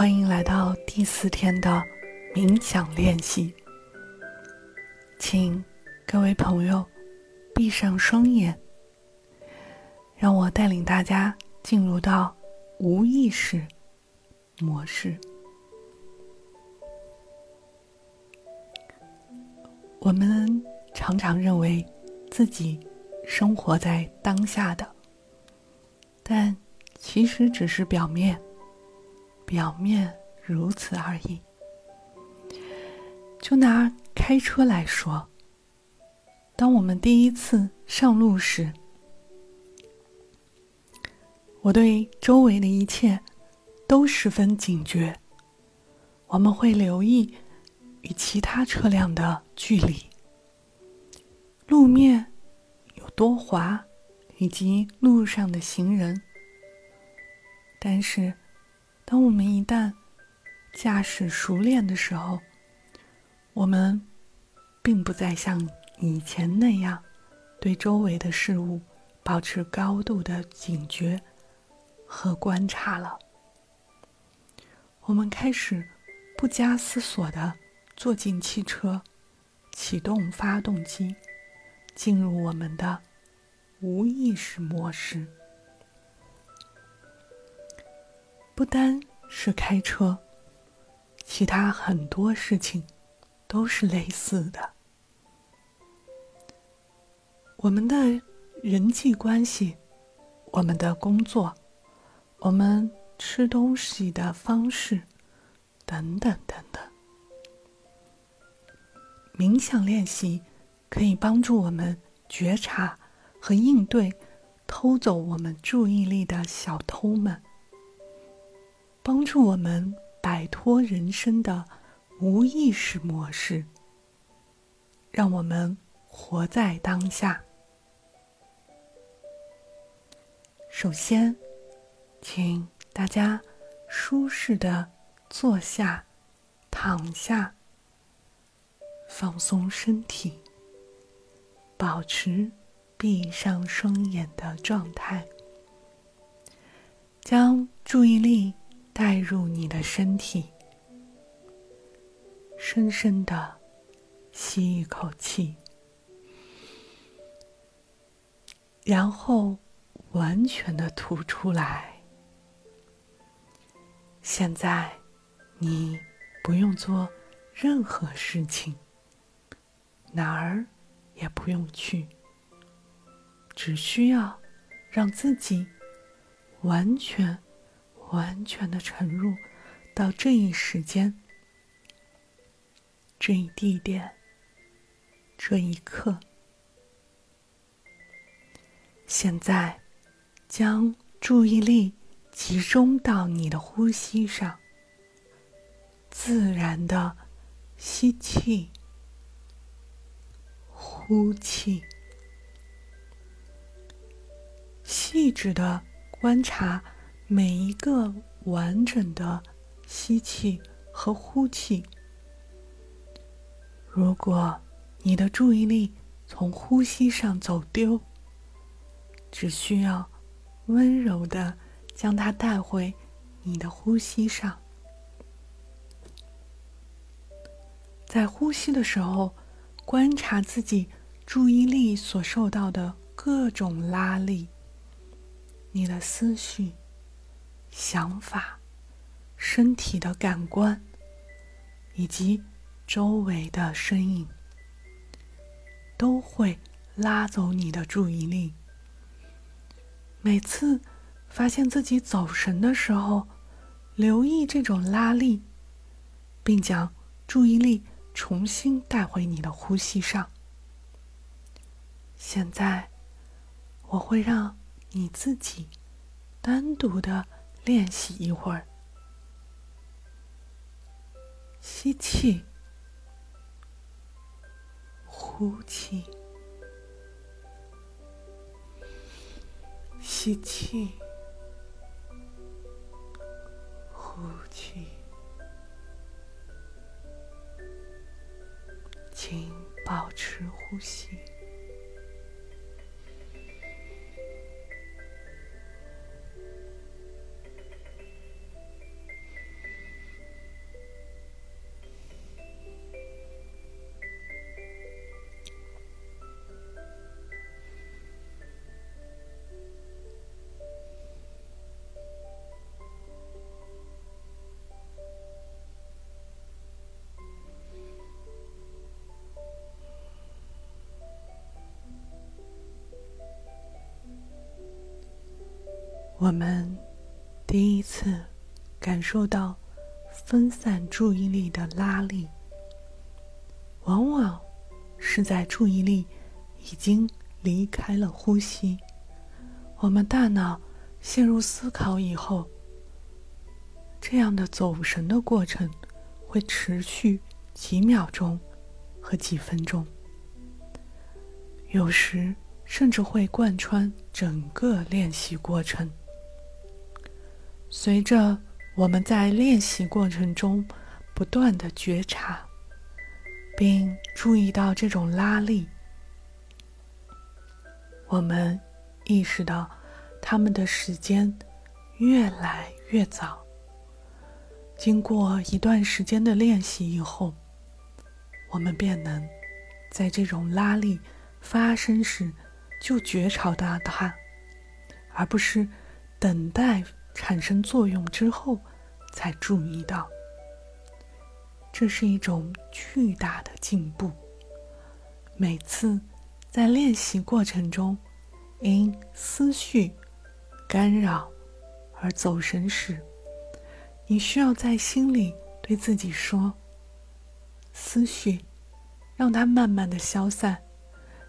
欢迎来到第四天的冥想练习。请各位朋友闭上双眼，让我带领大家进入到无意识模式。我们常常认为自己生活在当下的，但其实只是表面。表面如此而已。就拿开车来说，当我们第一次上路时，我对周围的一切都十分警觉。我们会留意与其他车辆的距离、路面有多滑，以及路上的行人。但是。当我们一旦驾驶熟练的时候，我们并不再像以前那样对周围的事物保持高度的警觉和观察了。我们开始不加思索的坐进汽车，启动发动机，进入我们的无意识模式。不单是开车，其他很多事情都是类似的。我们的人际关系，我们的工作，我们吃东西的方式，等等等等。冥想练习可以帮助我们觉察和应对偷走我们注意力的小偷们。帮助我们摆脱人生的无意识模式，让我们活在当下。首先，请大家舒适的坐下、躺下，放松身体，保持闭上双眼的状态，将注意力。带入你的身体，深深的吸一口气，然后完全的吐出来。现在，你不用做任何事情，哪儿也不用去，只需要让自己完全。完全的沉入到这一时间、这一地点、这一刻。现在，将注意力集中到你的呼吸上，自然的吸气、呼气，细致的观察。每一个完整的吸气和呼气。如果你的注意力从呼吸上走丢，只需要温柔的将它带回你的呼吸上。在呼吸的时候，观察自己注意力所受到的各种拉力，你的思绪。想法、身体的感官，以及周围的声音，都会拉走你的注意力。每次发现自己走神的时候，留意这种拉力，并将注意力重新带回你的呼吸上。现在，我会让你自己单独的。练习一会儿，吸气，呼气，吸气，我们第一次感受到分散注意力的拉力，往往是在注意力已经离开了呼吸，我们大脑陷入思考以后。这样的走神的过程会持续几秒钟和几分钟，有时甚至会贯穿整个练习过程。随着我们在练习过程中不断的觉察，并注意到这种拉力，我们意识到他们的时间越来越早。经过一段时间的练习以后，我们便能在这种拉力发生时就觉察到它，而不是等待。产生作用之后，才注意到，这是一种巨大的进步。每次在练习过程中，因思绪干扰而走神时，你需要在心里对自己说：“思绪，让它慢慢的消散，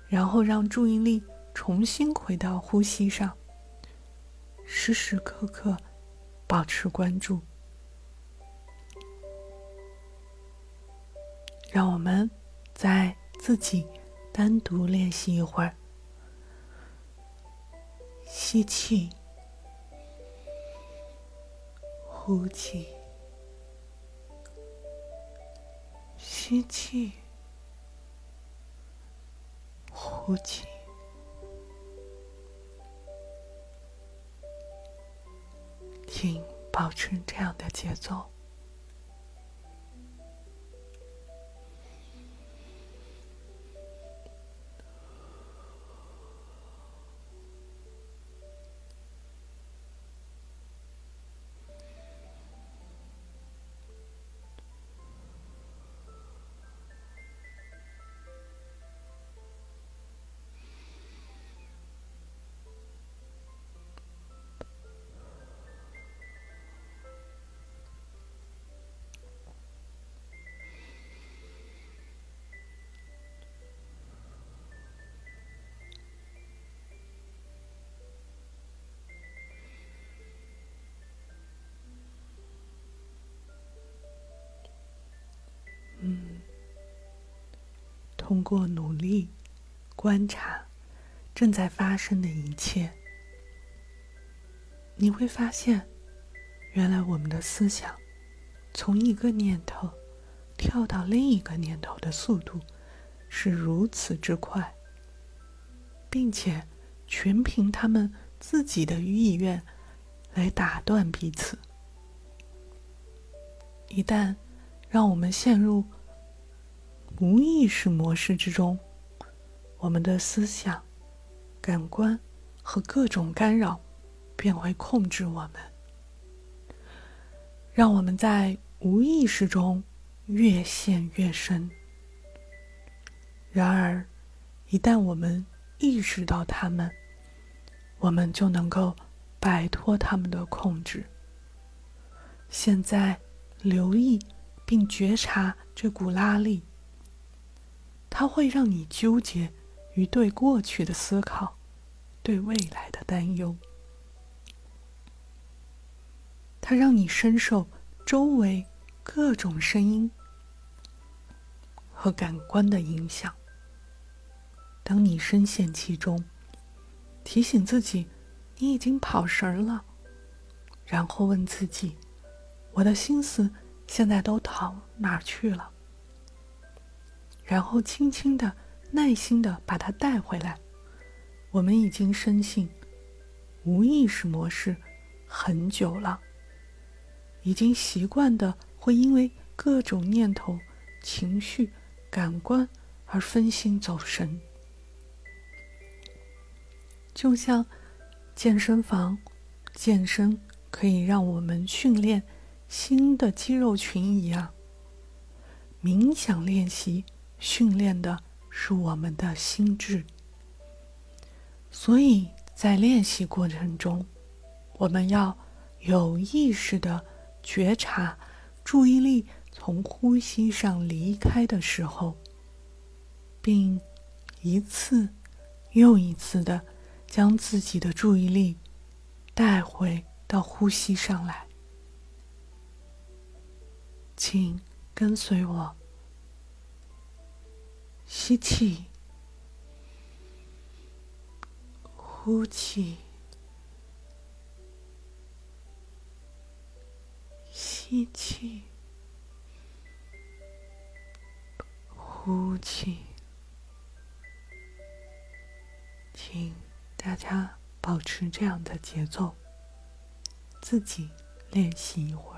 然后让注意力重新回到呼吸上。”时时刻刻保持关注，让我们再自己单独练习一会儿。吸气，呼气，吸气，呼气。请保持这样的节奏。通过努力观察正在发生的一切，你会发现，原来我们的思想从一个念头跳到另一个念头的速度是如此之快，并且全凭他们自己的意愿来打断彼此。一旦让我们陷入。无意识模式之中，我们的思想、感官和各种干扰便会控制我们，让我们在无意识中越陷越深。然而，一旦我们意识到他们，我们就能够摆脱他们的控制。现在，留意并觉察这股拉力。它会让你纠结于对过去的思考，对未来的担忧。它让你深受周围各种声音和感官的影响。当你深陷其中，提醒自己你已经跑神了，然后问自己：我的心思现在都逃哪儿去了？然后轻轻的、耐心的把它带回来。我们已经深信无意识模式很久了，已经习惯的会因为各种念头、情绪、感官而分心走神。就像健身房健身可以让我们训练新的肌肉群一样，冥想练习。训练的是我们的心智，所以在练习过程中，我们要有意识的觉察注意力从呼吸上离开的时候，并一次又一次的将自己的注意力带回到呼吸上来。请跟随我，吸气，呼气。吸气，呼气，请大家保持这样的节奏，自己练习一会。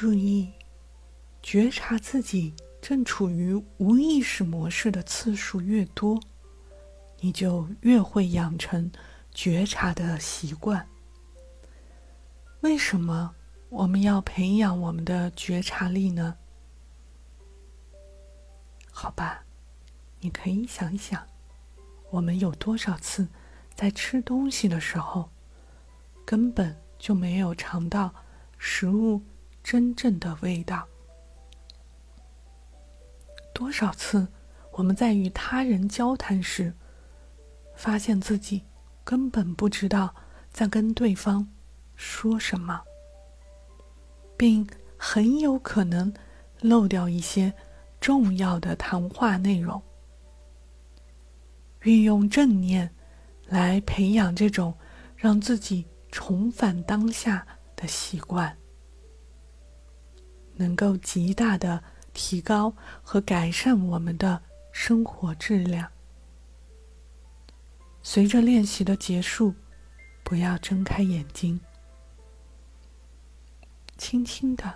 注意，觉察自己正处于无意识模式的次数越多，你就越会养成觉察的习惯。为什么我们要培养我们的觉察力呢？好吧，你可以想一想，我们有多少次在吃东西的时候，根本就没有尝到食物。真正的味道。多少次我们在与他人交谈时，发现自己根本不知道在跟对方说什么，并很有可能漏掉一些重要的谈话内容。运用正念来培养这种让自己重返当下的习惯。能够极大的提高和改善我们的生活质量。随着练习的结束，不要睁开眼睛，轻轻的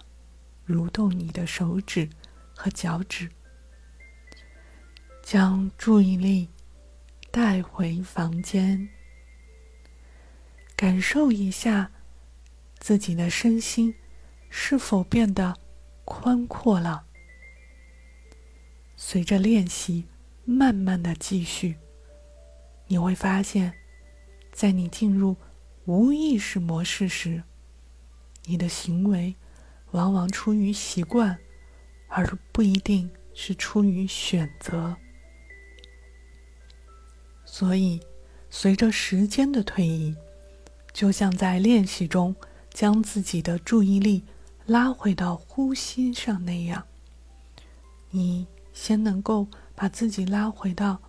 蠕动你的手指和脚趾，将注意力带回房间，感受一下自己的身心是否变得。宽阔了。随着练习慢慢的继续，你会发现，在你进入无意识模式时，你的行为往往出于习惯，而不一定是出于选择。所以，随着时间的推移，就像在练习中将自己的注意力。拉回到呼吸上那样，你先能够把自己拉回到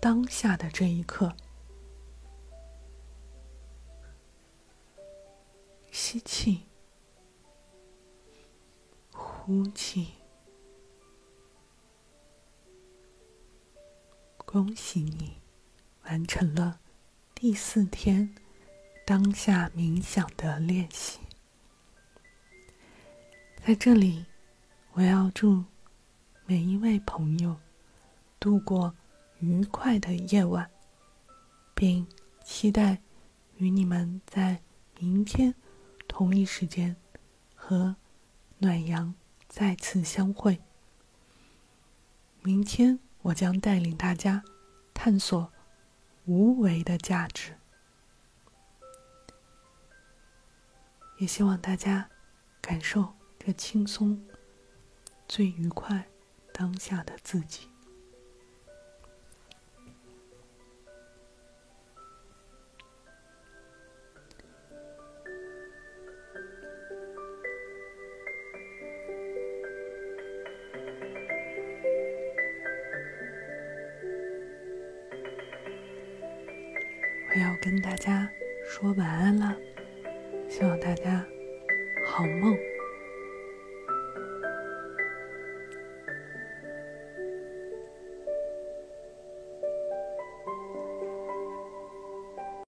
当下的这一刻。吸气，呼气。恭喜你，完成了第四天当下冥想的练习。在这里，我要祝每一位朋友度过愉快的夜晚，并期待与你们在明天同一时间和暖阳再次相会。明天我将带领大家探索无为的价值，也希望大家感受。这轻松、最愉快当下的自己。我要跟大家说晚安了，希望大家好梦。